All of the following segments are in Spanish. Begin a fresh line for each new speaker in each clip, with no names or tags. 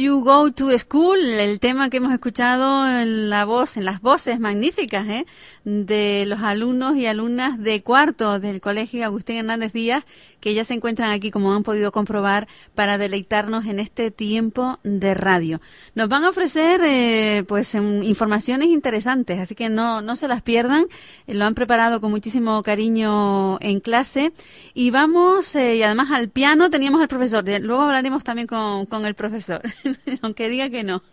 you go to school?
El tema que hemos escuchado en la voz, en las voces magníficas ¿eh? de los alumnos y alumnas de cuarto del Colegio Agustín Hernández Díaz, que ya se encuentran aquí, como han podido comprobar, para deleitarnos en este tiempo de radio. Nos van a ofrecer eh, pues informaciones interesantes, así que no, no se las pierdan. Eh, Lo han preparado con muchísimo cariño en clase. Y vamos, eh, y además al piano teníamos al profesor. Luego hablaremos también con, con el profesor, aunque diga que no.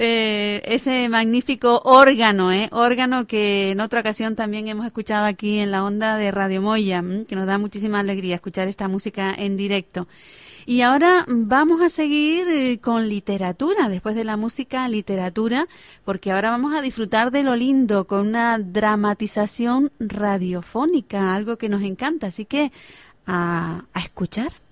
Eh, ese magnífico órgano, ¿eh? órgano que en otra ocasión también hemos escuchado aquí en la onda de Radio Moya, que nos da muchísima alegría escuchar esta música en directo. Y ahora vamos a seguir eh, con literatura, después de la música, literatura, porque ahora vamos a disfrutar de lo lindo con una dramatización radiofónica, algo que nos encanta. Así que a escuchar.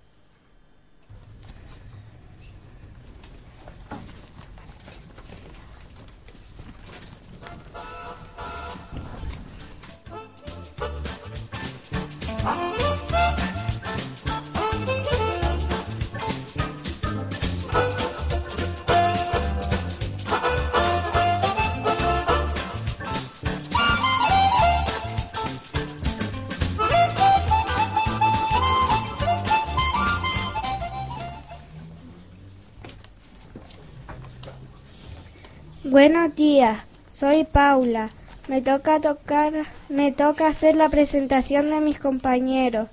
Buenos días, soy Paula. Me toca tocar, me toca hacer la presentación de mis compañeros.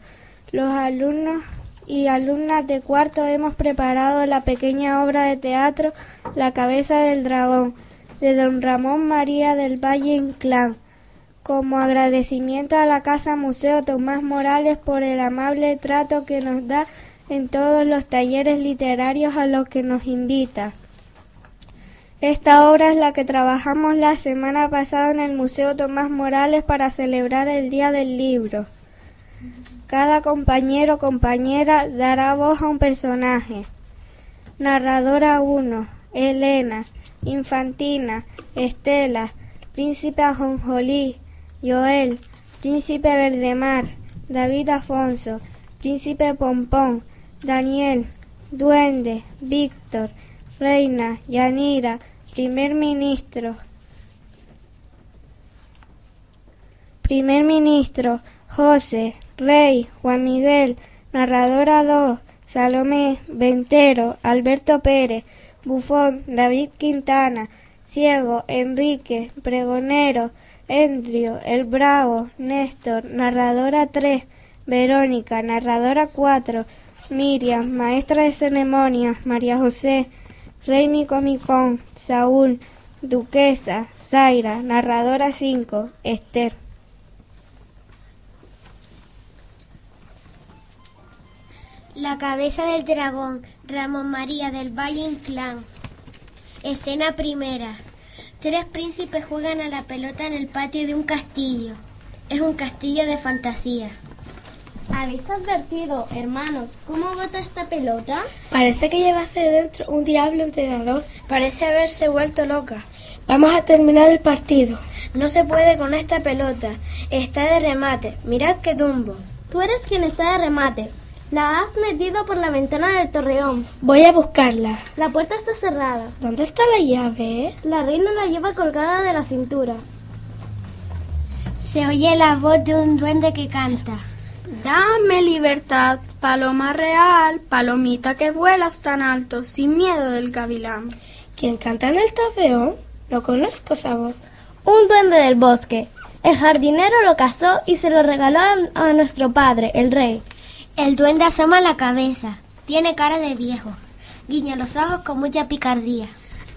Los alumnos y alumnas de cuarto hemos preparado la pequeña obra de teatro La cabeza del dragón de don Ramón María del Valle Inclán. Como agradecimiento a la Casa Museo Tomás Morales por el amable trato que nos da en todos los talleres literarios a los que nos invita. Esta obra es la que trabajamos la semana pasada en el Museo Tomás Morales para celebrar el Día del Libro. Cada compañero o compañera dará voz a un personaje. Narradora 1, Elena, Infantina, Estela, Príncipe Ajonjolí, Joel, Príncipe Verdemar, David Afonso, Príncipe Pompón, Daniel,
Duende, Víctor, Reina, Yanira, Primer Ministro. Primer Ministro, José, Rey, Juan Miguel, Narradora 2, Salomé, Ventero, Alberto Pérez, Bufón, David Quintana, Ciego, Enrique, Pregonero, Endrio, El Bravo, Néstor, Narradora 3, Verónica, Narradora 4, Miriam, Maestra de Ceremonias, María José, Rey Micomicón, Saúl, Duquesa, Zaira, Narradora 5, Esther.
La cabeza del dragón, Ramón María del Valle Inclán. Escena primera. Tres príncipes juegan a la pelota en el patio de un castillo. Es un castillo de fantasía.
¿Habéis advertido, hermanos, cómo bota esta pelota?
Parece que llevase dentro un diablo entrenador. Parece haberse vuelto loca. Vamos a terminar el partido.
No se puede con esta pelota. Está de remate. Mirad qué tumbo. Tú eres quien está de remate. La has metido por la ventana del torreón.
Voy a buscarla.
La puerta está cerrada.
¿Dónde está la llave?
La reina la lleva colgada de la cintura.
Se oye la voz de un duende que canta.
Dame libertad, paloma real, palomita que vuelas tan alto, sin miedo del gavilán.
¿Quién canta en el torreón? No conozco esa voz.
Un duende del bosque. El jardinero lo casó y se lo regaló a, a nuestro padre, el rey.
El duende asoma la cabeza. Tiene cara de viejo. Guiña los ojos con mucha picardía.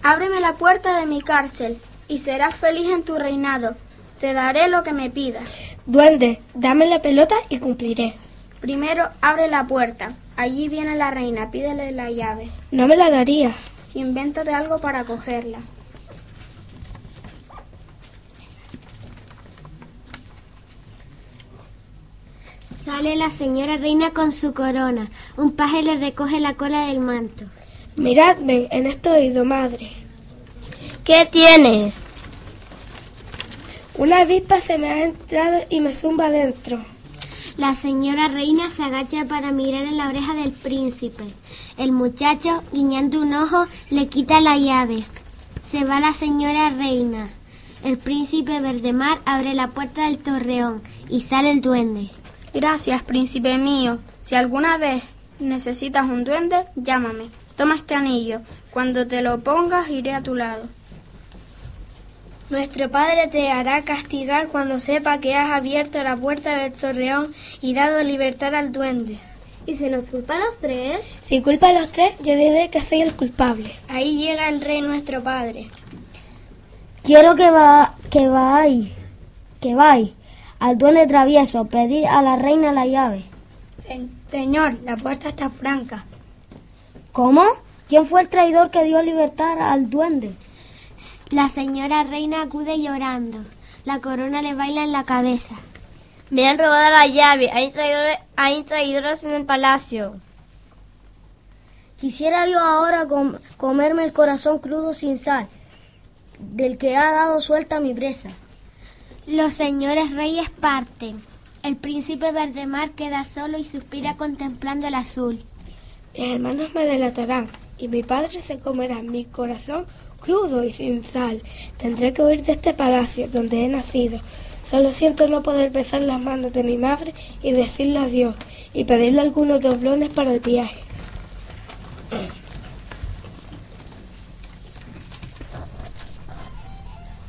Ábreme la puerta de mi cárcel y serás feliz en tu reinado. Te daré lo que me pidas.
Duende, dame la pelota y cumpliré.
Primero abre la puerta. Allí viene la reina, pídele la llave.
No me la daría.
Invéntate algo para cogerla.
Sale la señora reina con su corona. Un paje le recoge la cola del manto.
Miradme, en esto he ido, madre.
¿Qué tienes?
Una avispa se me ha entrado y me zumba adentro.
La señora reina se agacha para mirar en la oreja del príncipe. El muchacho, guiñando un ojo, le quita la llave. Se va la señora reina. El príncipe Verdemar abre la puerta del torreón y sale el duende.
Gracias, príncipe mío. Si alguna vez necesitas un duende, llámame. Toma este anillo. Cuando te lo pongas, iré a tu lado.
Nuestro padre te hará castigar cuando sepa que has abierto la puerta del torreón y dado libertad al duende.
¿Y se nos culpa a los tres?
Si culpa a los tres, yo diré que soy el culpable.
Ahí llega el rey nuestro padre.
Quiero que va, que vayáis, que vais al duende travieso, pedir a la reina la llave.
Señor, la puerta está franca.
¿Cómo? ¿Quién fue el traidor que dio libertad al duende?
La señora reina acude llorando. La corona le baila en la cabeza.
Me han robado la llave. Hay traidores, hay traidores en el palacio. Quisiera yo ahora com- comerme el corazón crudo sin sal, del que ha dado suelta mi presa.
Los señores reyes parten. El príncipe Verdemar queda solo y suspira contemplando el azul.
Mis hermanos me delatarán y mi padre se comerá mi corazón y sin sal. Tendré que huir de este palacio donde he nacido. Solo siento no poder besar las manos de mi madre y decirle adiós y pedirle algunos doblones para el viaje.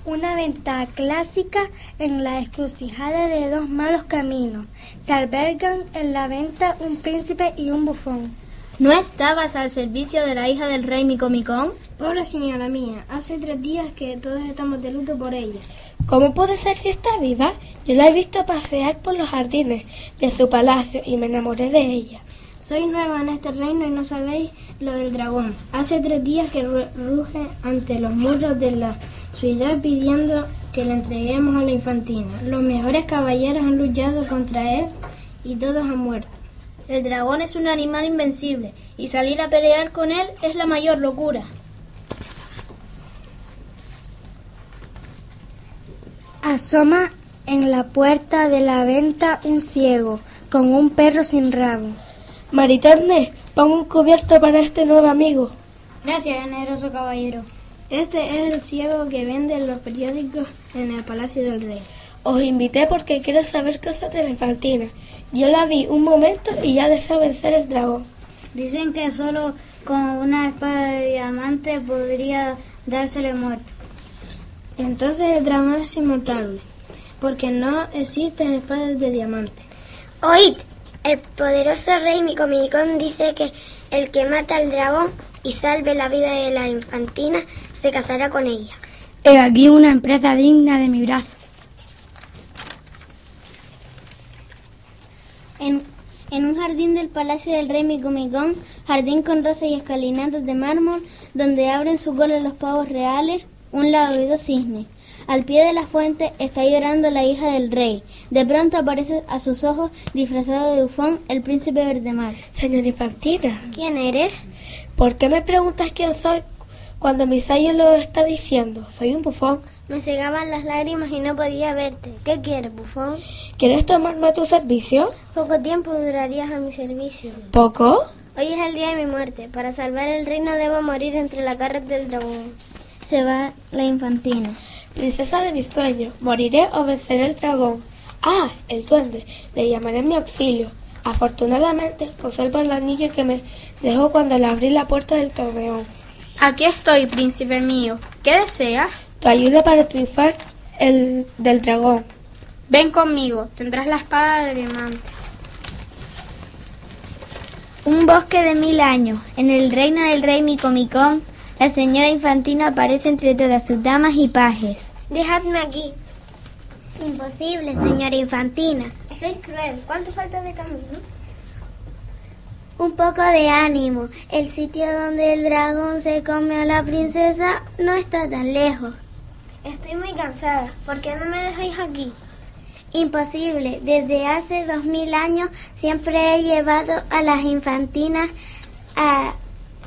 Una venta clásica en la encrucijada de dos malos caminos. Se albergan en la venta un príncipe y un bufón.
¿No estabas al servicio de la hija del rey Micomicón?
Pobre señora mía, hace tres días que todos estamos de luto por ella.
¿Cómo puede ser si está viva? Yo la he visto pasear por los jardines de su palacio y me enamoré de ella.
Sois nueva en este reino y no sabéis lo del dragón. Hace tres días que ru- ruge ante los muros de la ciudad pidiendo que le entreguemos a la infantina. Los mejores caballeros han luchado contra él y todos han muerto.
El dragón es un animal invencible y salir a pelear con él es la mayor locura.
Asoma en la puerta de la venta un ciego con un perro sin rabo.
Maritorne, Pongo un cubierto para este nuevo amigo.
Gracias, generoso caballero.
Este es el ciego que vende los periódicos en el Palacio del Rey. Os invité porque quiero saber cosas de la infantina. Yo la vi un momento y ya deseo vencer el dragón.
Dicen que solo con una espada de diamante podría dársele muerte.
Entonces el dragón es inmortal, porque no existen espadas de diamante.
Oíd, el poderoso rey Micomicón dice que el que mata al dragón y salve la vida de la infantina se casará con ella.
He aquí una empresa digna de mi brazo.
En, en un jardín del palacio del rey Micomicón, jardín con rosas y escalinatas de mármol, donde abren su cola los pavos reales, un dos cisnes. Al pie de la fuente está llorando la hija del rey. De pronto aparece a sus ojos, disfrazado de bufón, el príncipe Verdemar.
Señora infantina,
¿Quién eres?
¿por qué me preguntas quién soy cuando mi sello lo está diciendo? Soy un bufón.
Me cegaban las lágrimas y no podía verte. ¿Qué quieres, bufón?
¿Quieres tomarme a tu servicio?
Poco tiempo durarías a mi servicio.
¿Poco?
Hoy es el día de mi muerte. Para salvar el reino debo morir entre las garras del dragón. Se va la infantina.
Princesa de mis sueños, moriré o venceré el dragón. Ah, el duende, le llamaré en mi auxilio. Afortunadamente, conservo el anillo que me dejó cuando le abrí la puerta del torreón.
Aquí estoy, príncipe mío. ¿Qué deseas?
Tu ayuda para triunfar el del dragón.
Ven conmigo, tendrás la espada de diamante.
Un bosque de mil años. En el reino del rey Micomicón, la señora infantina aparece entre todas sus damas y pajes. Dejadme aquí. Imposible, señora infantina.
Sois cruel. ¿Cuánto falta de camino?
Un poco de ánimo. El sitio donde el dragón se come a la princesa no está tan lejos.
Estoy muy cansada. ¿Por qué no me dejáis aquí?
Imposible. Desde hace dos mil años siempre he llevado a las infantinas a,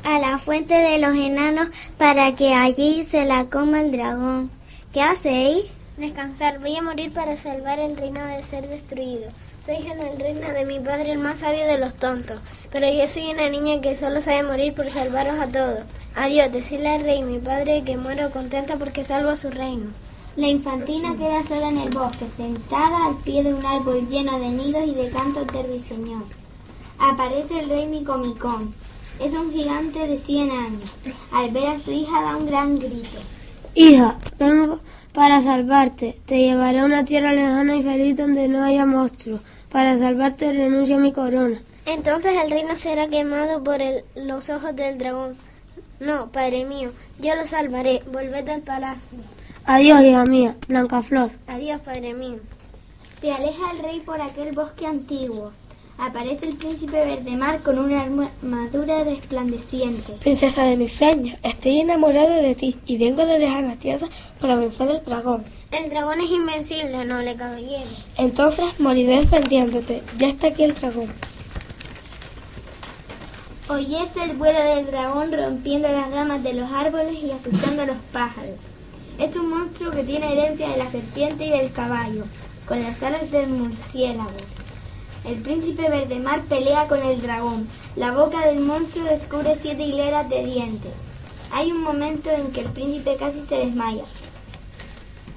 a la fuente de los enanos para que allí se la coma el dragón. ¿Qué hacéis?
Descansar. Voy a morir para salvar el reino de ser destruido. Soy en el reino de mi padre el más sabio de los tontos, pero yo soy una niña que solo sabe morir por salvaros a todos. Adiós, decirle al rey, mi padre, que muero contenta porque salvo a su reino.
La infantina queda sola en el bosque, sentada al pie de un árbol lleno de nidos y de cantos de ruiseñor. Aparece el rey Micomicón. Es un gigante de 100 años. Al ver a su hija da un gran grito.
Hija, vengo para salvarte. Te llevaré a una tierra lejana y feliz donde no haya monstruos. Para salvarte renuncio a mi corona.
Entonces el reino será quemado por el- los ojos del dragón. No, padre mío, yo lo salvaré. Volved al palacio.
Adiós, hija mía, Blancaflor.
Adiós, padre mío.
Se aleja el rey por aquel bosque antiguo. Aparece el príncipe Verdemar con una armadura resplandeciente.
Princesa de mis sueños, estoy enamorado de ti y vengo de lejana tierra para vencer al dragón.
El dragón es invencible, noble caballero.
Entonces moriré defendiéndote. Ya está aquí el dragón.
Oyese el vuelo del dragón rompiendo las ramas de los árboles y asustando a los pájaros. Es un monstruo que tiene herencia de la serpiente y del caballo, con las alas del murciélago. El príncipe Verdemar pelea con el dragón. La boca del monstruo descubre siete hileras de dientes. Hay un momento en que el príncipe casi se desmaya,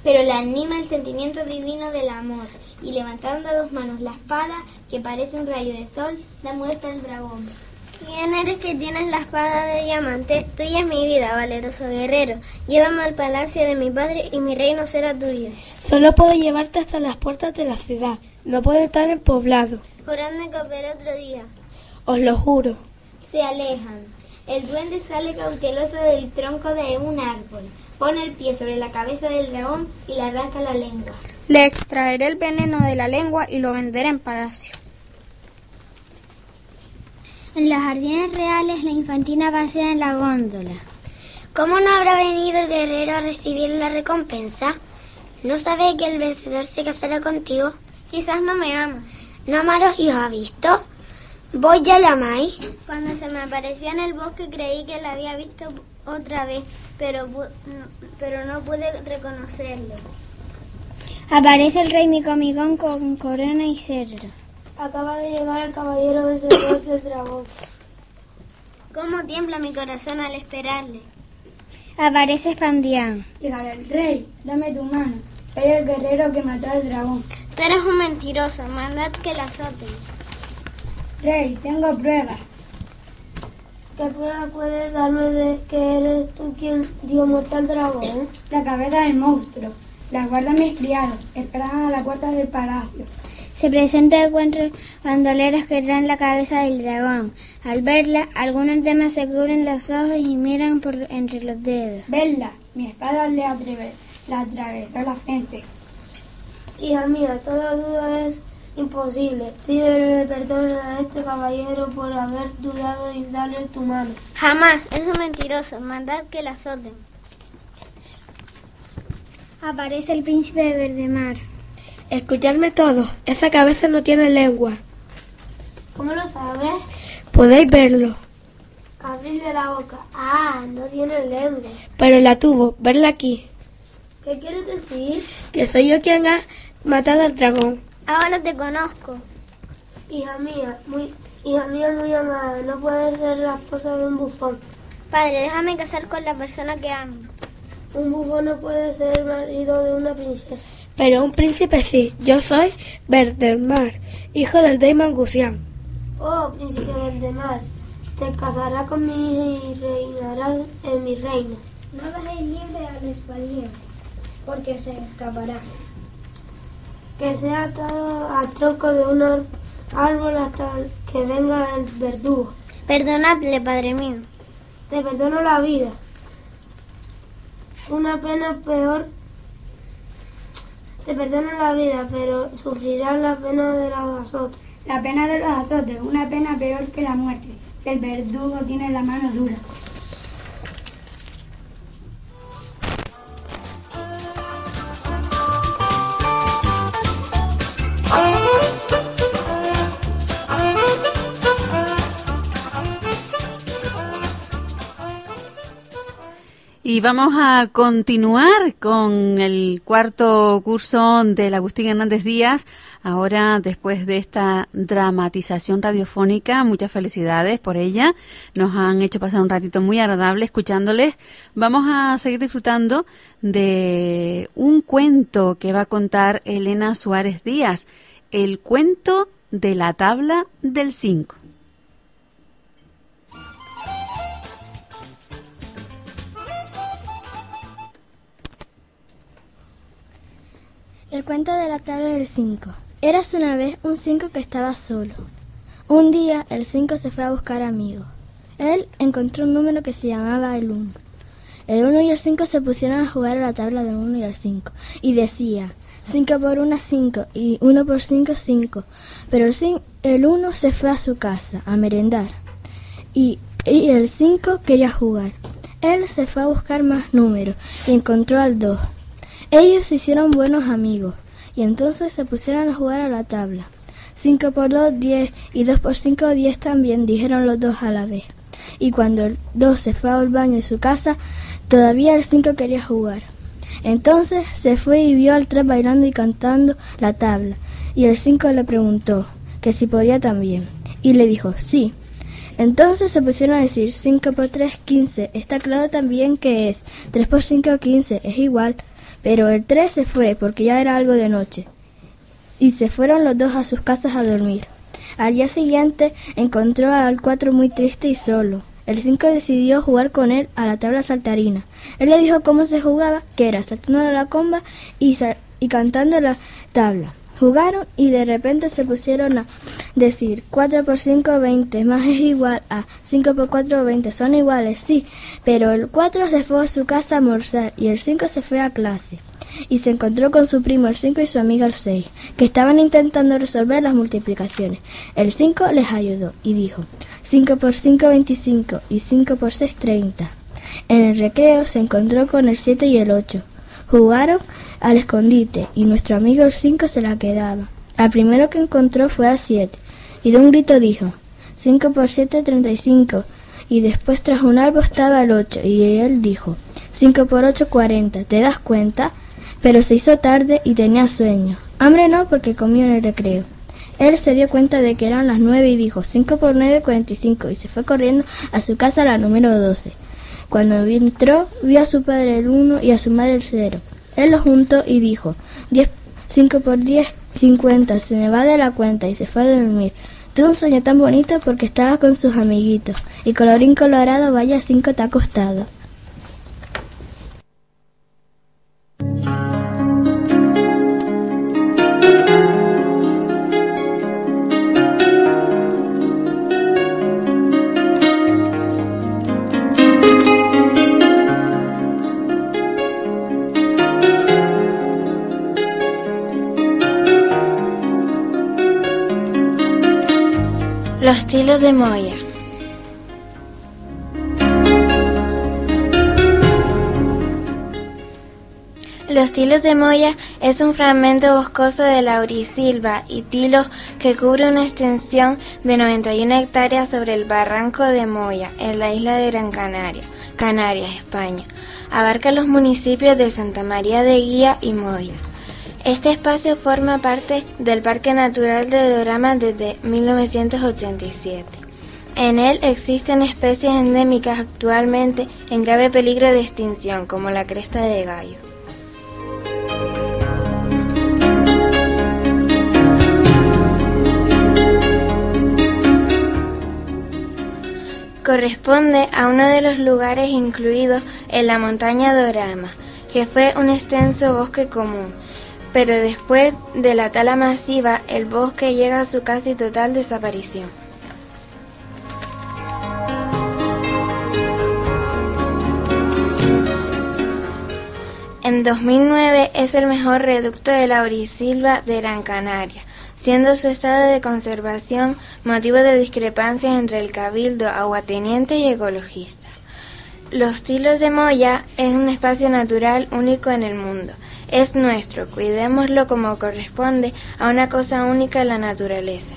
pero le anima el sentimiento divino del amor y levantando a dos manos la espada, que parece un rayo de sol, da muerte al dragón.
¿Quién eres que tienes la espada de diamante? Tuya es mi vida, valeroso guerrero. Llévame al palacio de mi padre y mi reino será tuyo.
Solo puedo llevarte hasta las puertas de la ciudad. No puedo entrar en poblado.
Juradme que operé otro día.
Os lo juro.
Se alejan. El duende sale cauteloso del tronco de un árbol. Pone el pie sobre la cabeza del dragón y le arranca la lengua.
Le extraeré el veneno de la lengua y lo venderé en palacio.
En los jardines reales la infantina pasea en la góndola. ¿Cómo no habrá venido el guerrero a recibir la recompensa? ¿No sabe que el vencedor se casará contigo?
Quizás no me ama.
¿No amaros y os ha visto? ¿Vos ya la amáis?
Cuando se me apareció en el bosque creí que la había visto otra vez, pero, no- pero no pude reconocerlo.
Aparece el rey Micomicón con corona y cetro.
Acaba de llegar el caballero vencedor del dragón.
Cómo tiembla mi corazón al esperarle.
Aparece Espandián.
Hija del rey, dame tu mano. Soy el guerrero que mató al dragón.
Tú eres un mentiroso, mandad que la azoten.
Rey, tengo pruebas.
¿Qué prueba puedes darme de que eres tú quien dio muerte al dragón?
La cabeza del monstruo. La guardan mis criados. Esperan a la puerta del palacio.
Se presenta el cuatro bandoleros que traen la cabeza del dragón. Al verla, algunos demás se cubren los ojos y miran por entre los dedos.
Vedla, mi espada le atreve, la atravesó la frente.
Hija mía, toda duda es imposible. Pídele perdón a este caballero por haber dudado y darle tu mano.
Jamás, es un mentiroso, mandad que la azoten.
Aparece el príncipe de Verdemar.
Escuchadme todos, esa cabeza no tiene lengua.
¿Cómo lo sabes?
Podéis verlo,
Abrirle la boca. Ah, no tiene lengua.
pero la tuvo, verla aquí,
¿Qué quieres decir?
que soy yo quien ha matado al dragón.
Ahora te conozco.
Hija mía, muy, hija mía muy amada, no puedes ser la esposa de un bufón.
Padre, déjame casar con la persona que amo.
Un bufón no puede ser marido de una princesa.
Pero un príncipe sí, yo soy Verdemar, hijo del rey Mangusián.
Oh, príncipe Valdemar, te casarás con mi hija y reinarás en mi reino.
No dejéis libre al español, porque se escapará.
Que sea atado al tronco de un árbol hasta que venga el verdugo.
Perdonadle, Padre mío.
Te perdono la vida. Una pena peor. Te perdono la vida, pero sufrirás la pena de los azotes.
La pena de los azotes, una pena peor que la muerte. Si el verdugo tiene la mano dura.
Y vamos a continuar con el cuarto curso del Agustín Hernández Díaz. Ahora, después de esta dramatización radiofónica, muchas felicidades por ella. Nos han hecho pasar un ratito muy agradable escuchándoles. Vamos a seguir disfrutando de un cuento que va a contar Elena Suárez Díaz. El cuento de la tabla del 5.
El cuento de la tabla del 5. Érase una vez un 5 que estaba solo. Un día el 5 se fue a buscar amigos. Él encontró un número que se llamaba el 1. El 1 y el 5 se pusieron a jugar a la tabla del 1 y el 5 y decía 5 por 1 5 y 1 por 5 5. Pero el 1 se fue a su casa a merendar y, y el 5 quería jugar. Él se fue a buscar más números y encontró al 2. Ellos se hicieron buenos amigos y entonces se pusieron a jugar a la tabla. 5 por 2, 10 y 2 por 5, 10 también, dijeron los dos a la vez. Y cuando el 2 se fue al baño en su casa, todavía el 5 quería jugar. Entonces se fue y vio al 3 bailando y cantando la tabla. Y el 5 le preguntó que si podía también. Y le dijo, sí. Entonces se pusieron a decir 5 por 3, 15. Está claro también que es 3 por 5, 15. Es igual. Pero el 3 se fue porque ya era algo de noche. Y se fueron los dos a sus casas a dormir. Al día siguiente encontró al 4 muy triste y solo. El 5 decidió jugar con él a la tabla saltarina. Él le dijo cómo se jugaba, que era saltando la comba y, y cantando la tabla. Jugaron y de repente se pusieron a decir 4 por 5, 20, más es igual a 5 por 4, 20. Son iguales, sí, pero el 4 se fue a su casa a almorzar y el 5 se fue a clase. Y se encontró con su primo el 5 y su amiga el 6, que estaban intentando resolver las multiplicaciones. El 5 les ayudó y dijo 5 por 5, 25 y 5 por 6, 30. En el recreo se encontró con el 7 y el 8. Jugaron al escondite y nuestro amigo el 5 se la quedaba. Al primero que encontró fue al 7 y de un grito dijo 5 por 7, 35. Y después tras un árbol estaba el 8 y él dijo 5 por 8, 40. ¿Te das cuenta? Pero se hizo tarde y tenía sueño. Hambre no porque comió en el recreo. Él se dio cuenta de que eran las nueve y dijo 5 por 9, 45 y se fue corriendo a su casa la número 12. Cuando entró, vio a su padre el 1 y a su madre el 0. Él los juntó y dijo 10, 5 por 10, 50, se me va de la cuenta y se fue a dormir. Tuvo un sueño tan bonito porque estaba con sus amiguitos y colorín colorado vaya 5 te ha
tilos de Moya. Los tilos de Moya es un fragmento boscoso de laurisilva y tilos que cubre una extensión de 91 hectáreas sobre el barranco de Moya, en la isla de Gran Canaria, Canarias, España. Abarca los municipios de Santa María de Guía y Moya. Este espacio forma parte del Parque Natural de Dorama desde 1987. En él existen especies endémicas actualmente en grave peligro de extinción, como la cresta de gallo. Corresponde a uno de los lugares incluidos en la montaña Dorama, que fue un extenso bosque común, pero después de la tala masiva el bosque llega a su casi total desaparición. En 2009 es el mejor reducto de laurisilva de Gran Canaria, siendo su estado de conservación motivo de discrepancias entre el cabildo, aguateniente y ecologista. Los Tilos de Moya es un espacio natural único en el mundo. Es nuestro, cuidémoslo como corresponde a una cosa única la naturaleza.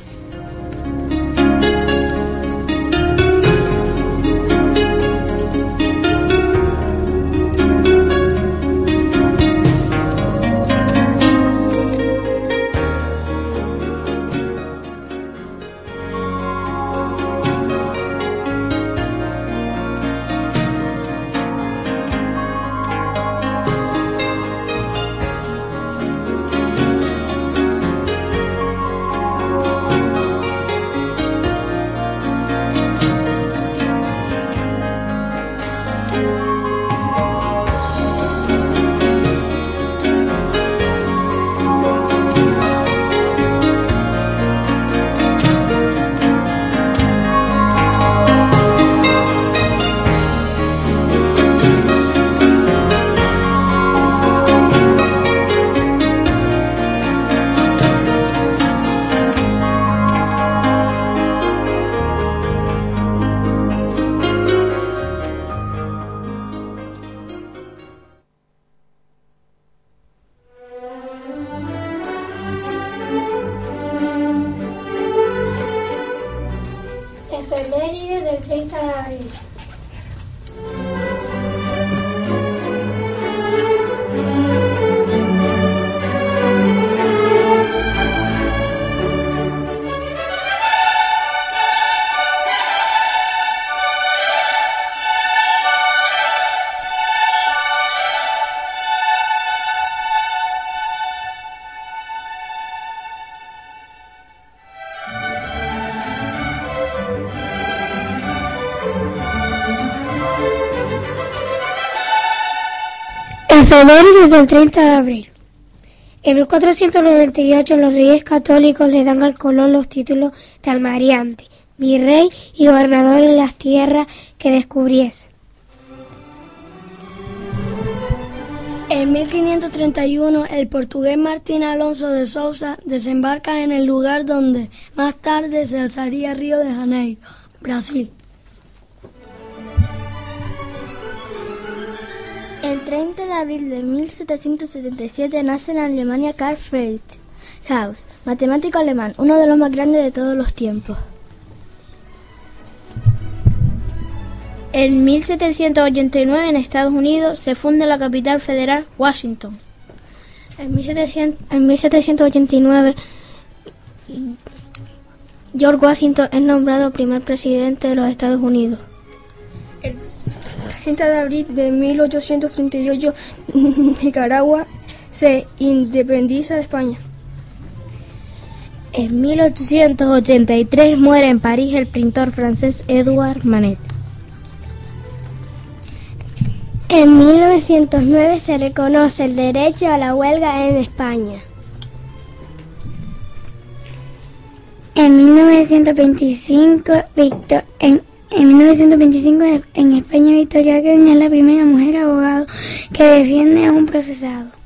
Efemérides del 30 de abril. En 1498 los reyes católicos le dan al Colón los títulos de almariante, virrey y gobernador en las tierras que descubriese.
En 1531 el portugués Martín Alonso de Sousa desembarca en el lugar donde más tarde se alzaría Río de Janeiro, Brasil.
El 30 de abril de 1777 nace en Alemania Carl Friedrich Gauss, matemático alemán, uno de los más grandes de todos los tiempos.
En 1789 en Estados Unidos se funda la capital federal, Washington.
En, 1700 en 1789
George Washington es nombrado primer presidente de los Estados Unidos.
El 30 de abril de 1838, Nicaragua se independiza de España.
En 1883 muere en París el pintor francés Edouard Manet.
En 1909 se reconoce el derecho a la huelga en España.
En 1925, Victor, en, en 1925 en España Victoria Kane es la primera mujer abogado que defiende a un procesado.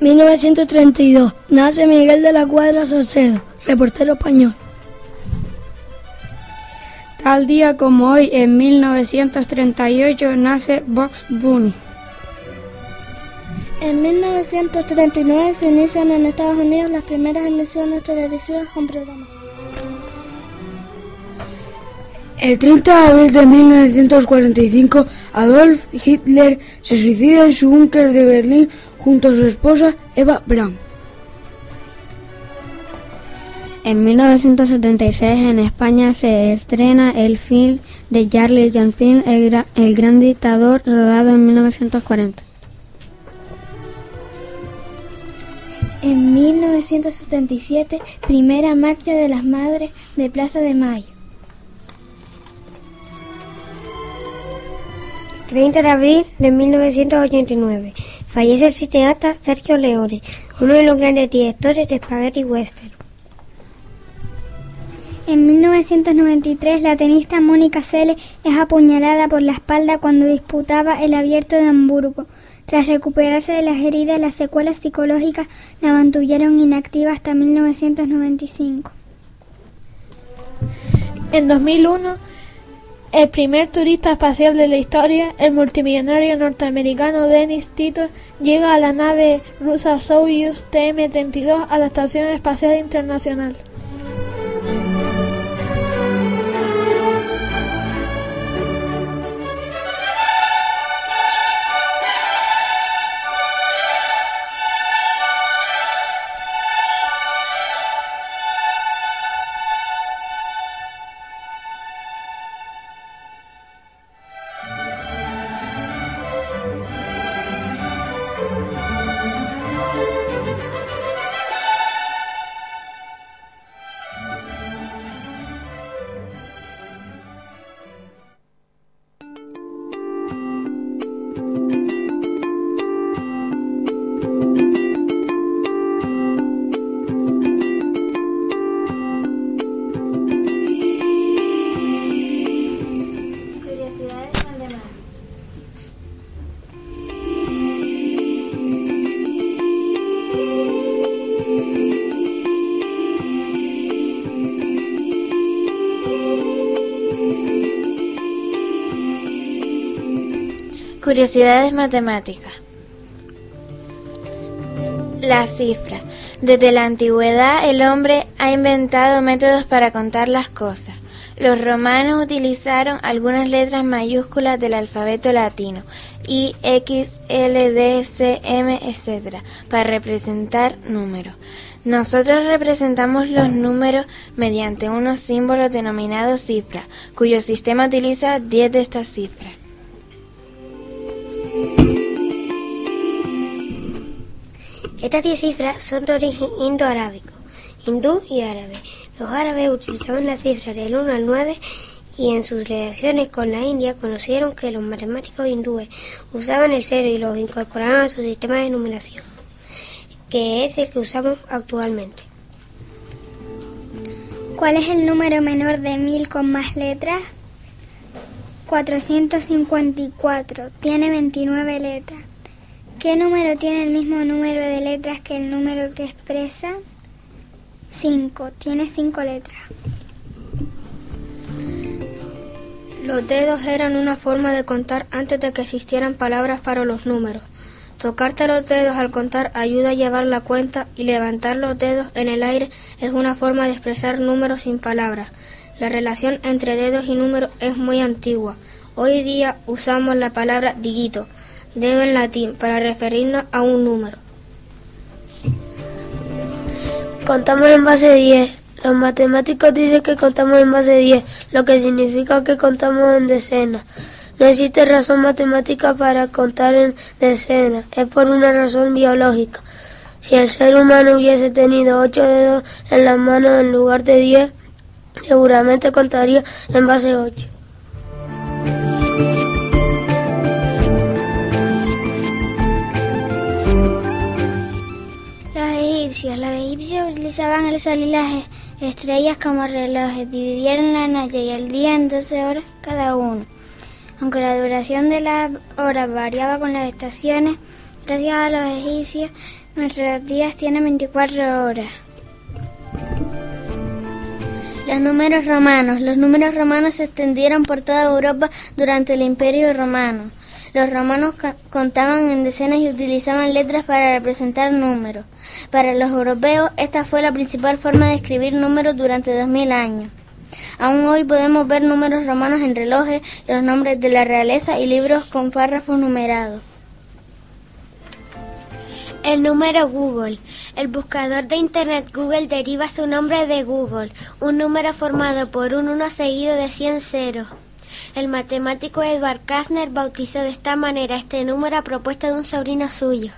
...1932... Nace Miguel de la Cuadra Salcedo, reportero español.
Tal día como hoy, en 1938, nace Box Bunny.
En 1939 se inician en Estados Unidos las primeras emisiones televisivas con programas.
El 30 de abril de 1945, Adolf Hitler se suicida en su búnker de Berlín junto a su esposa Eva Braun.
En 1976 en España se estrena el film de Charlie Chaplin, el, gra- el gran dictador, rodado en 1940.
En 1977, primera marcha de las madres de Plaza de Mayo.
30 de abril de 1989. Fallece el cineasta Sergio Leone, uno de los grandes directores de Spaghetti Western.
En 1993, la tenista Mónica Seles es apuñalada por la espalda cuando disputaba el Abierto de Hamburgo. Tras recuperarse de las heridas, las secuelas psicológicas la mantuvieron inactiva hasta 1995.
En 2001, el primer turista espacial de la historia, el multimillonario norteamericano Dennis Tito, llega a la nave rusa Soyuz TM-32 a la Estación Espacial Internacional.
Curiosidades matemáticas. La cifra. Desde la antigüedad el hombre ha inventado métodos para contar las cosas. Los romanos utilizaron algunas letras mayúsculas del alfabeto latino, I, X, L, D, C, M, etc., para representar números. Nosotros representamos los números mediante unos símbolos denominados cifras, cuyo sistema utiliza 10 de estas cifras.
Estas 10 cifras son de origen indo-arábico, hindú y árabe. Los árabes utilizaban las cifras del 1 al 9 y en sus relaciones con la India conocieron que los matemáticos hindúes usaban el cero y los incorporaron a su sistema de numeración, que es el que usamos actualmente.
¿Cuál es el número menor de 1000 con más letras? 454. Tiene 29 letras. ¿Qué número tiene el mismo número de letras que el número que expresa? 5. Tiene 5 letras.
Los dedos eran una forma de contar antes de que existieran palabras para los números. Tocarte los dedos al contar ayuda a llevar la cuenta y levantar los dedos en el aire es una forma de expresar números sin palabras. La relación entre dedos y números es muy antigua.
Hoy día usamos la palabra digito, dedo en latín, para referirnos a un número. Contamos en base 10. Los matemáticos dicen que contamos en base 10, lo que significa que contamos en decenas. No existe razón matemática para contar en decenas, es por una razón biológica. Si el ser humano hubiese tenido 8 dedos en las manos en lugar de 10, seguramente contaría en base 8.
Los egipcios utilizaban el sol las e- estrellas como relojes. Dividieron la noche y el día en 12 horas cada uno. Aunque la duración de las horas variaba con las estaciones, gracias a los egipcios, nuestros días tienen 24 horas. Los números romanos. Los números romanos se extendieron por toda Europa durante el Imperio Romano. Los romanos contaban en decenas y utilizaban letras para representar números. Para los europeos, esta fue la principal forma de escribir números durante 2000 años. Aún hoy podemos ver números romanos en relojes, los nombres de la realeza y libros con párrafos numerados.
El número Google. El buscador de Internet Google deriva su nombre de Google, un número formado por un 1 seguido de 100 ceros. El matemático Edward Kastner bautizó de esta manera este número a propuesta de un sobrino suyo.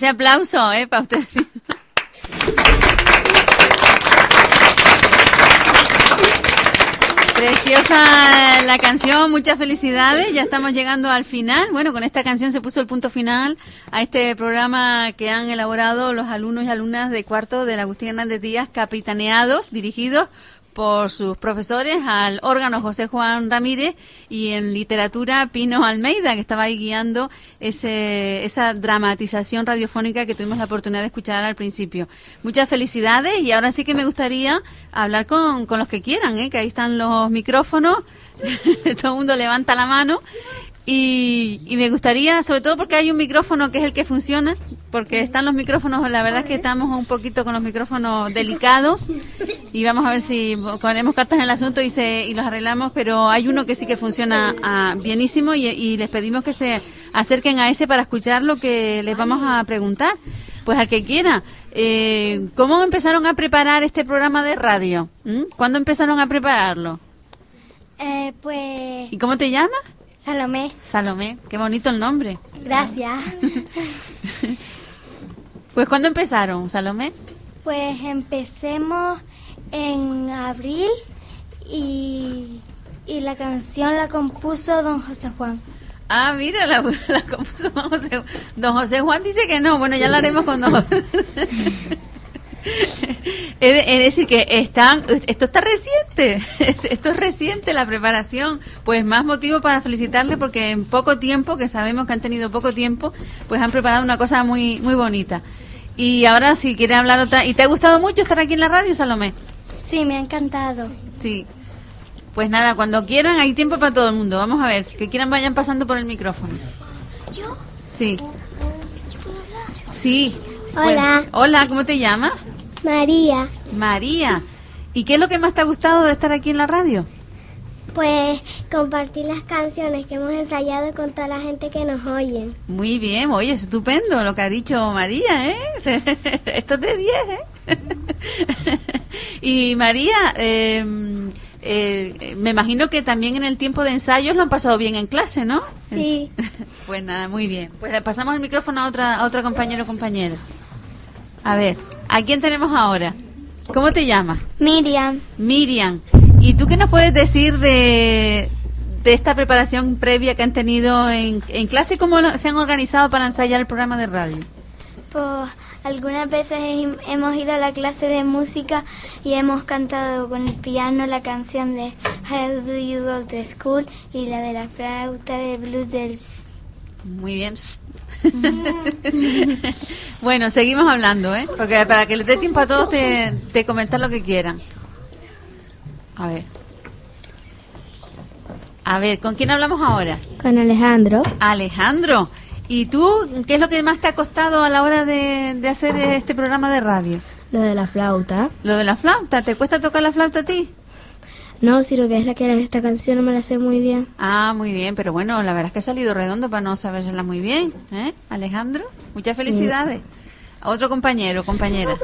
Ese aplauso, ¿eh? Para ustedes. Preciosa la canción, muchas felicidades. Ya estamos llegando al final. Bueno, con esta canción se puso el punto final a este programa que han elaborado los alumnos y alumnas de cuarto del Agustín Hernández Díaz, capitaneados, dirigidos por sus profesores al órgano José Juan Ramírez y en literatura Pino Almeida, que estaba ahí guiando ese, esa dramatización radiofónica que tuvimos la oportunidad de escuchar al principio. Muchas felicidades y ahora sí que me gustaría hablar con, con los que quieran, ¿eh? que ahí están los micrófonos, todo el mundo levanta la mano. Y, y, me gustaría, sobre todo porque hay un micrófono que es el que funciona, porque están los micrófonos, la verdad es que estamos un poquito con los micrófonos delicados y vamos a ver si ponemos cartas en el asunto y, se, y los arreglamos, pero hay uno que sí que funciona ah, bienísimo y, y, les pedimos que se acerquen a ese para escuchar lo que les vamos a preguntar. Pues al que quiera, eh, ¿cómo empezaron a preparar este programa de radio? ¿Mm? ¿Cuándo empezaron a prepararlo?
Eh, pues...
¿Y cómo te llamas?
Salomé.
Salomé, qué bonito el nombre.
Gracias.
pues ¿cuándo empezaron, Salomé?
Pues empecemos en abril y, y la canción la compuso don José Juan.
Ah, mira, la, la compuso don José Juan. Don José Juan dice que no, bueno, ya la haremos con don Es, es, decir, que están, esto está reciente, esto es reciente la preparación, pues más motivo para felicitarle porque en poco tiempo, que sabemos que han tenido poco tiempo, pues han preparado una cosa muy, muy bonita. Y ahora si quiere hablar otra, ¿y te ha gustado mucho estar aquí en la radio, Salomé?
Sí, me ha encantado.
Sí. Pues nada, cuando quieran hay tiempo para todo el mundo. Vamos a ver, que quieran vayan pasando por el micrófono.
¿Yo?
Sí.
¿Yo puedo hablar?
Sí.
Hola.
Hola, ¿cómo te llamas?
María.
María. ¿Y qué es lo que más te ha gustado de estar aquí en la radio?
Pues compartir las canciones que hemos ensayado con toda la gente que nos oye.
Muy bien, oye, es estupendo lo que ha dicho María, ¿eh? Esto es de 10, ¿eh? y María, eh, eh, me imagino que también en el tiempo de ensayos lo han pasado bien en clase, ¿no?
Sí.
pues nada, muy bien. Pues le pasamos el micrófono a otra, a otra compañero o compañera. A ver, ¿a quién tenemos ahora? ¿Cómo te llamas?
Miriam.
Miriam. ¿Y tú qué nos puedes decir de, de esta preparación previa que han tenido en, en clase? ¿Cómo lo- se han organizado para ensayar el programa de radio?
Pues algunas veces hem- hemos ido a la clase de música y hemos cantado con el piano la canción de How Do You Go to School y la de la flauta de blues del...
Muy bien. bueno, seguimos hablando, ¿eh? Porque para que les dé tiempo a todos de, de comentar lo que quieran. A ver. A ver, ¿con quién hablamos ahora?
Con Alejandro.
Alejandro. ¿Y tú qué es lo que más te ha costado a la hora de, de hacer este programa de radio?
Lo de la flauta.
Lo de la flauta. ¿Te cuesta tocar la flauta a ti?
No, sino que es la que era esta canción no me la sé muy bien.
Ah, muy bien, pero bueno, la verdad es que ha salido redondo para no saberla muy bien, ¿eh? Alejandro, muchas
Sí.
felicidades. A otro compañero, compañera.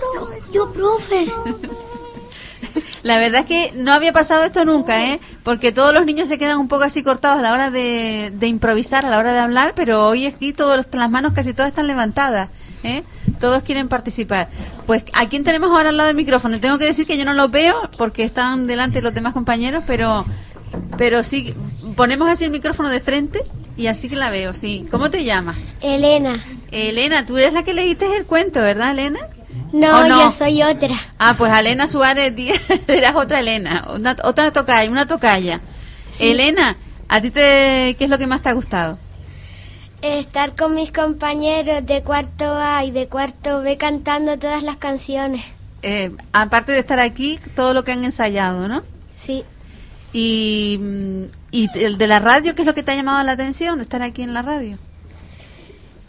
Yo, profe.
La verdad es que no había pasado esto nunca, ¿eh? Porque todos los niños se quedan un poco así cortados a la hora de, de improvisar, a la hora de hablar, pero hoy aquí todas las manos casi todas están levantadas, ¿eh? Todos quieren participar. Pues, ¿a quién tenemos ahora al lado del micrófono? Tengo que decir que yo no los veo porque están delante los demás compañeros, pero, pero sí, ponemos así el micrófono de frente y así que la veo, sí. ¿Cómo te llamas?
Elena.
Elena, tú eres la que leíste el cuento, ¿verdad, Elena?
No, yo soy otra.
Ah, pues Elena Suárez Díaz, eras otra Elena, una, otra tocaya, una tocaya.
Sí.
Elena, ¿a ti te, qué es lo que más te ha gustado?
Estar con mis compañeros de cuarto A y de cuarto B cantando todas las canciones.
Eh, aparte de estar aquí, todo lo que han ensayado, ¿no?
Sí.
Y, mm, ¿Y el de la radio qué es lo que te ha llamado la atención, estar aquí en la radio?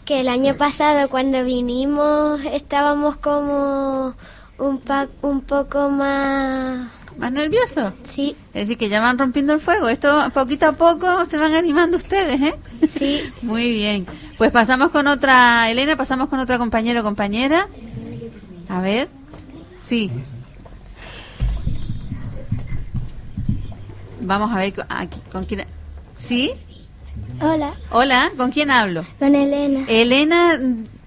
Que el año pasado cuando vinimos estábamos como un, pa un poco más...
¿Más nervioso?
Sí.
Es decir, que ya van rompiendo el fuego. Esto poquito a poco se van animando ustedes, ¿eh?
Sí.
Muy bien. Pues pasamos con otra, Elena, pasamos con otra compañero o compañera. A ver. Sí. Vamos a ver aquí, con quién. ¿Sí?
Hola.
Hola, ¿con quién hablo?
Con Elena.
Elena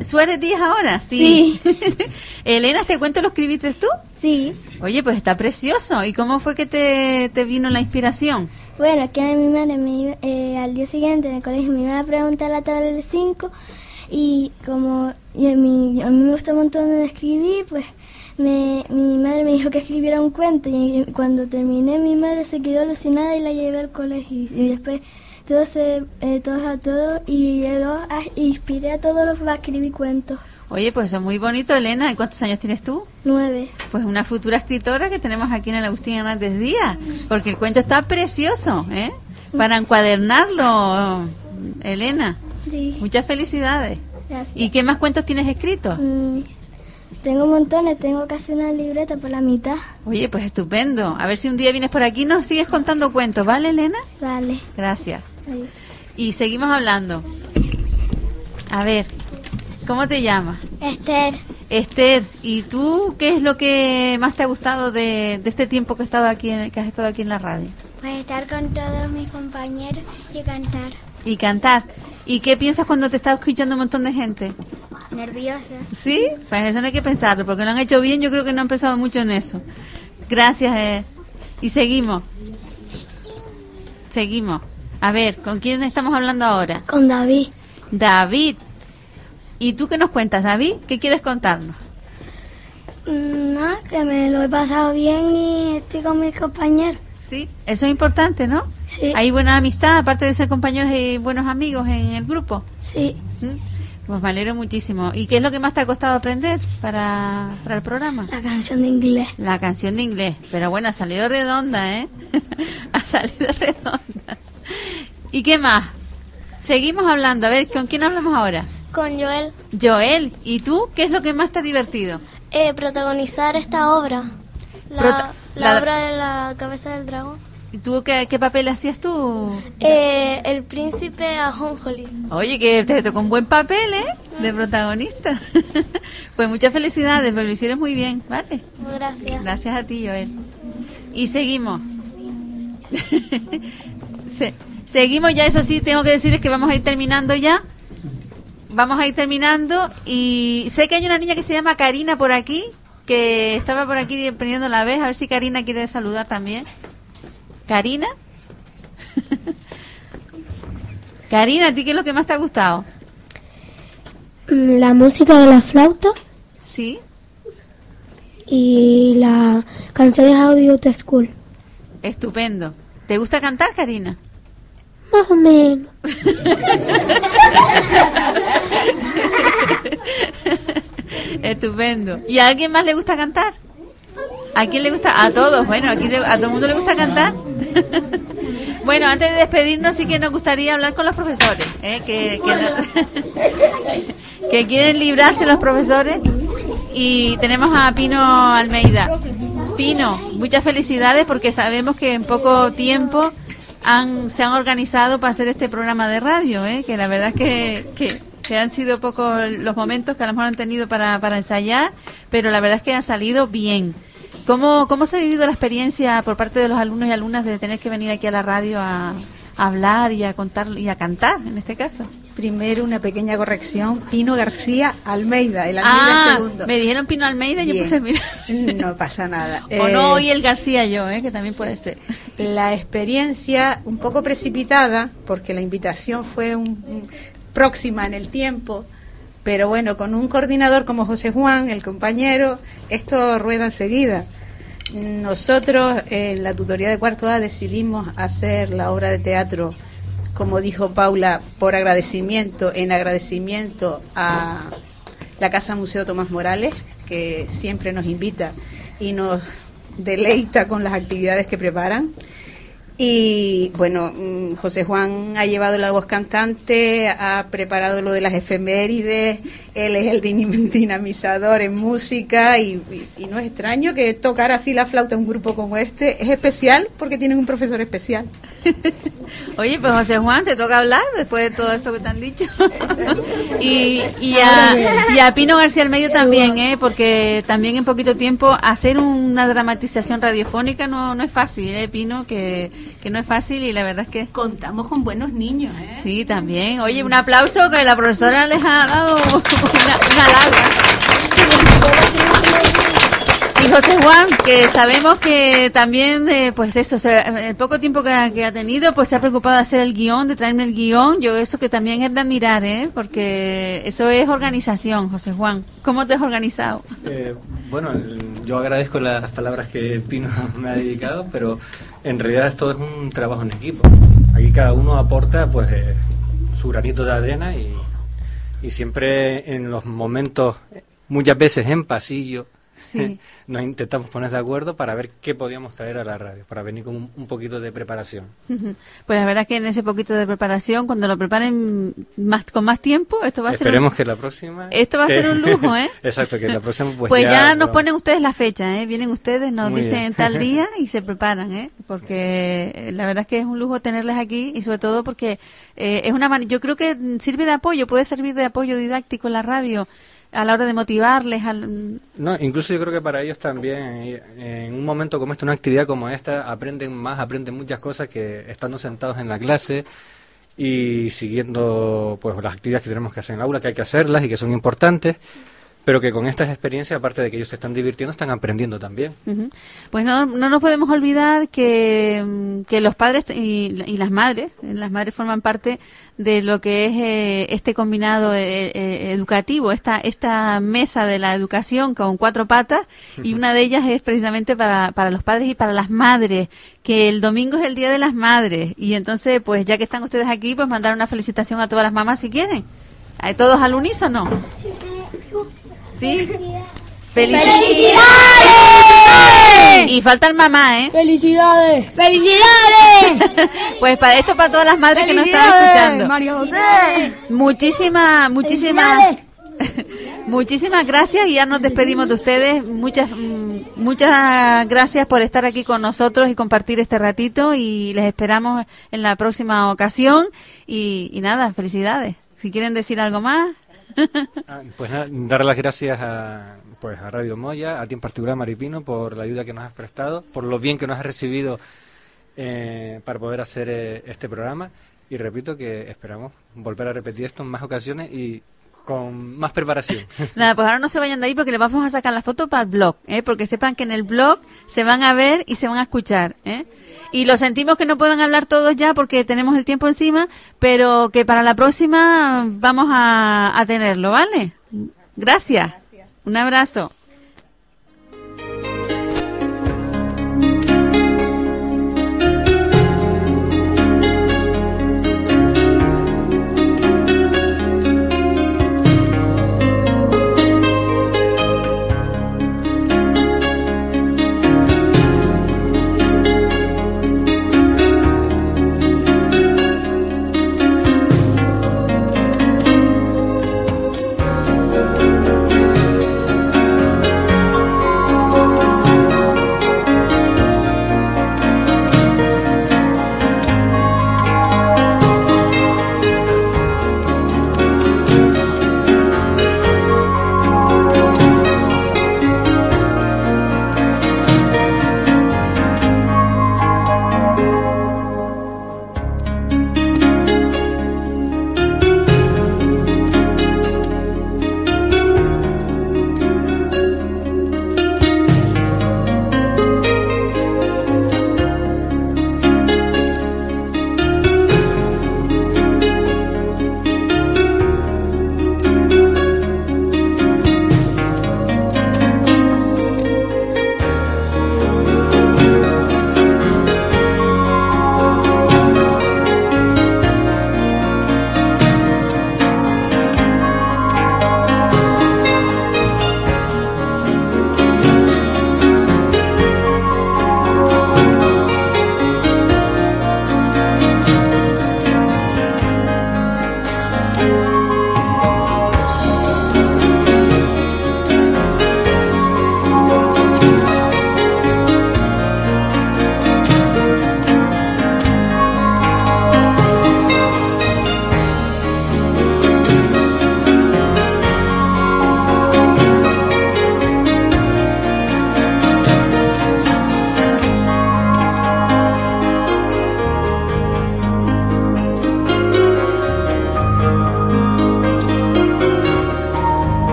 Suárez Díaz ahora, sí. Elena, ¿este cuento lo escribiste tú?
Sí.
Oye, pues está precioso. ¿Y cómo fue que te, te vino la inspiración?
Bueno, que mi madre me, eh, al día siguiente en el colegio me iba a preguntar la tabla de 5 y como y a, mí, a mí me gusta un montón de escribir, pues me, mi madre me dijo que escribiera un cuento y cuando terminé mi madre se quedó alucinada y la llevé al colegio y, después todos, eh, todos a todos y luego inspiré a todos los a escribir cuentos.
Oye, pues eso es muy bonito, Elena. ¿Y cuántos años tienes tú?
Nueve.
Pues una futura escritora que tenemos aquí en el Agustín Hernández Díaz, porque el cuento está precioso, ¿eh? Para encuadernarlo, Elena.
Sí.
Muchas felicidades.
Gracias.
¿Y qué más cuentos tienes escritos?
Mm, tengo montones, tengo casi una libreta por la mitad.
Oye, pues estupendo. A ver si un día vienes por aquí y nos sigues contando cuentos, ¿vale, Elena?
Vale.
Gracias. Y seguimos hablando. A ver, ¿cómo te llamas?
Esther.
Esther, ¿y tú qué es lo que más te ha gustado de, de este tiempo que, he estado aquí en, que has estado aquí en la radio?
Pues estar con todos mis compañeros y cantar.
Y cantar. ¿Y qué piensas cuando te está escuchando un montón de gente?
Nerviosa.
¿Sí? Pues eso no hay que pensarlo, porque lo han hecho bien, yo creo que no han pensado mucho en eso. Gracias, eh. Y seguimos. Seguimos. A ver, ¿con quién estamos hablando ahora?
Con David.
David. ¿Y tú qué nos cuentas, David? ¿Qué quieres contarnos?
Mm, Nada, que me lo he pasado bien y estoy con mis compañeros.
Sí, eso es importante, ¿no?
Sí.
Hay buena amistad, aparte de ser compañeros y buenos amigos en el grupo.
Sí.
¿Mm? Pues me alegro muchísimo. ¿Y qué es lo que más te ha costado aprender para, para el programa?
La canción de inglés.
La canción de inglés. Pero bueno, ha salido redonda, ¿eh? ha salido redonda. ¿Y qué más? Seguimos hablando. A ver, ¿con quién hablamos ahora?
Con Joel.
Joel, ¿y tú qué es lo que más te ha divertido?
Eh, protagonizar esta obra. La,
Prota-
la
la-
obra de la cabeza del dragón.
¿Y tú qué, qué papel hacías tú?
Eh, el príncipe Ajonjoli.
Oye, que te tocó un buen papel, ¿eh? De protagonista. pues muchas felicidades, pero lo hicieron muy bien, ¿vale?
Gracias.
Gracias a ti, Joel. Y seguimos. Se- seguimos ya, eso sí, tengo que decirles que vamos a ir terminando ya. Vamos a ir terminando y sé que hay una niña que se llama Karina por aquí, que estaba por aquí prendiendo la vez, a ver si Karina quiere saludar también. Karina. Karina, ¿a ti qué es lo que más te ha gustado?
La música de la flauta
Sí.
y la canción de Audio to School.
Estupendo. ¿Te gusta cantar, Karina?
Más menos.
Estupendo. ¿Y a alguien más le gusta cantar? ¿A quién le gusta? A todos. Bueno, aquí a todo el mundo le gusta cantar. bueno, antes de despedirnos, sí que nos gustaría hablar con los profesores, ¿eh? que quieren librarse los profesores. Y tenemos a Pino Almeida. Pino, muchas felicidades porque sabemos que en poco tiempo han, se han organizado para hacer este programa de radio, ¿eh? que la verdad es que, que, que han sido pocos los momentos que a lo mejor han tenido para, para ensayar, pero la verdad es que han salido bien. ¿Cómo, ¿Cómo se ha vivido la experiencia por parte de los alumnos y alumnas de tener que venir aquí a la radio a, a hablar y a contar y a cantar, en este caso?
Primero una pequeña corrección, Pino García Almeida, el Almeida
Ah,
segundo.
me dijeron Pino Almeida y yo puse mira.
No pasa nada.
O
Eh,
no oí el García yo, ¿eh? que también puede ser.
La experiencia un poco precipitada, porque la invitación fue un- un- próxima en el tiempo, pero bueno, con un coordinador como José Juan, el compañero, esto rueda enseguida. Nosotros en la tutoría de cuarto A decidimos hacer la obra de teatro, como dijo Paula, por agradecimiento, en agradecimiento a la Casa Museo Tomás Morales, que siempre nos invita y nos deleita con las actividades que preparan. Y bueno, mm, José Juan ha llevado la voz cantante, ha preparado lo de las efemérides, él es el dinamizador en música y, no es extraño que tocar así la flauta en un grupo como este es especial porque tienen un profesor especial.
Oye, pues José Juan, te toca hablar después de todo esto que te han dicho. y, y, a, y a Pino García Almeida también, ¿eh? porque también en poquito tiempo hacer una dramatización radiofónica no, no es fácil, ¿eh, Pino? Que, que no es fácil y la verdad es que...
Contamos con buenos niños, ¿eh?
Sí, también. Oye, un aplauso que la profesora les ha dado una, Y José Juan, que sabemos que también, eh, pues eso, en el poco tiempo que ha, tenido, pues se ha preocupado de hacer el guion, de traerme el guion. Yo eso que también es de admirar, ¿eh? Porque eso es organización, José Juan. ¿Cómo te has organizado?
Eh, bueno, yo agradezco las palabras que Pino me ha dedicado, pero en realidad esto es un trabajo en equipo. Aquí cada uno aporta, pues, eh, su granito de arena y y siempre en los momentos, muchas veces en pasillo, nos intentamos poner de acuerdo para ver qué podíamos traer a la radio, para venir con un, poquito de preparación.
Pues la verdad es que en ese poquito de preparación, cuando lo preparen más con más tiempo, esto va a
ser Esperemos que la próxima...
Esto va a ser un lujo, ¿eh?
Exacto, que la próxima...
Pues, pues ya, nos ponen ustedes la fecha, ¿eh? Vienen ustedes, nos dicen tal día y se preparan, ¿eh? Porque la verdad es que es un lujo tenerles aquí y sobre todo porque eh, es una... Yo creo que sirve de apoyo, puede servir de apoyo didáctico en la radio a la hora de motivarles. Al...
No, incluso yo creo que para ellos también, en un momento como este, una actividad como esta, aprenden más, aprenden muchas cosas que estando sentados en la clase y siguiendo pues las actividades que tenemos que hacer en el aula, que hay que hacerlas y que son importantes pero que con estas experiencias, aparte de que ellos se están divirtiendo, están aprendiendo también.
Pues no, no nos podemos olvidar que, mm, que los padres y, las madres, las madres forman parte de lo que es eh, este combinado eh, eh, educativo, esta, esta mesa de la educación con cuatro patas, y una de ellas es precisamente para, para los padres y para las madres, que el domingo es el Día de las Madres, y entonces, pues ya que están ustedes aquí, pues mandar una felicitación a todas las mamás si quieren. ¿A todos al unísono? ¿Sí? ¡Felicidades! Y falta el mamá, ¿eh?
¡Felicidades!
¡Felicidades! pues para esto para todas las madres que nos están escuchando. María José. Muchísimas, muchísimas muchísimas gracias y ya nos despedimos de ustedes. Muchas muchas gracias por estar aquí con nosotros y compartir este ratito y les esperamos en la próxima ocasión y, y nada, felicidades. Si quieren decir algo más.
Ah, pues nada, dar las gracias a, pues a Radio Moya, a ti en particular, Maripino, por la ayuda que nos has prestado, por lo bien que nos has recibido eh, para poder hacer eh, este programa. Y repito que esperamos volver a repetir esto en más ocasiones y con más preparación.
Nada, pues ahora no se vayan de ahí porque les vamos a sacar la foto para el blog, ¿eh? porque sepan que en el blog se van a ver y se van a escuchar. ¿eh? Y lo sentimos que no puedan hablar todos ya porque tenemos el tiempo encima, pero que para la próxima vamos a, a tenerlo, ¿vale? Gracias. Un abrazo.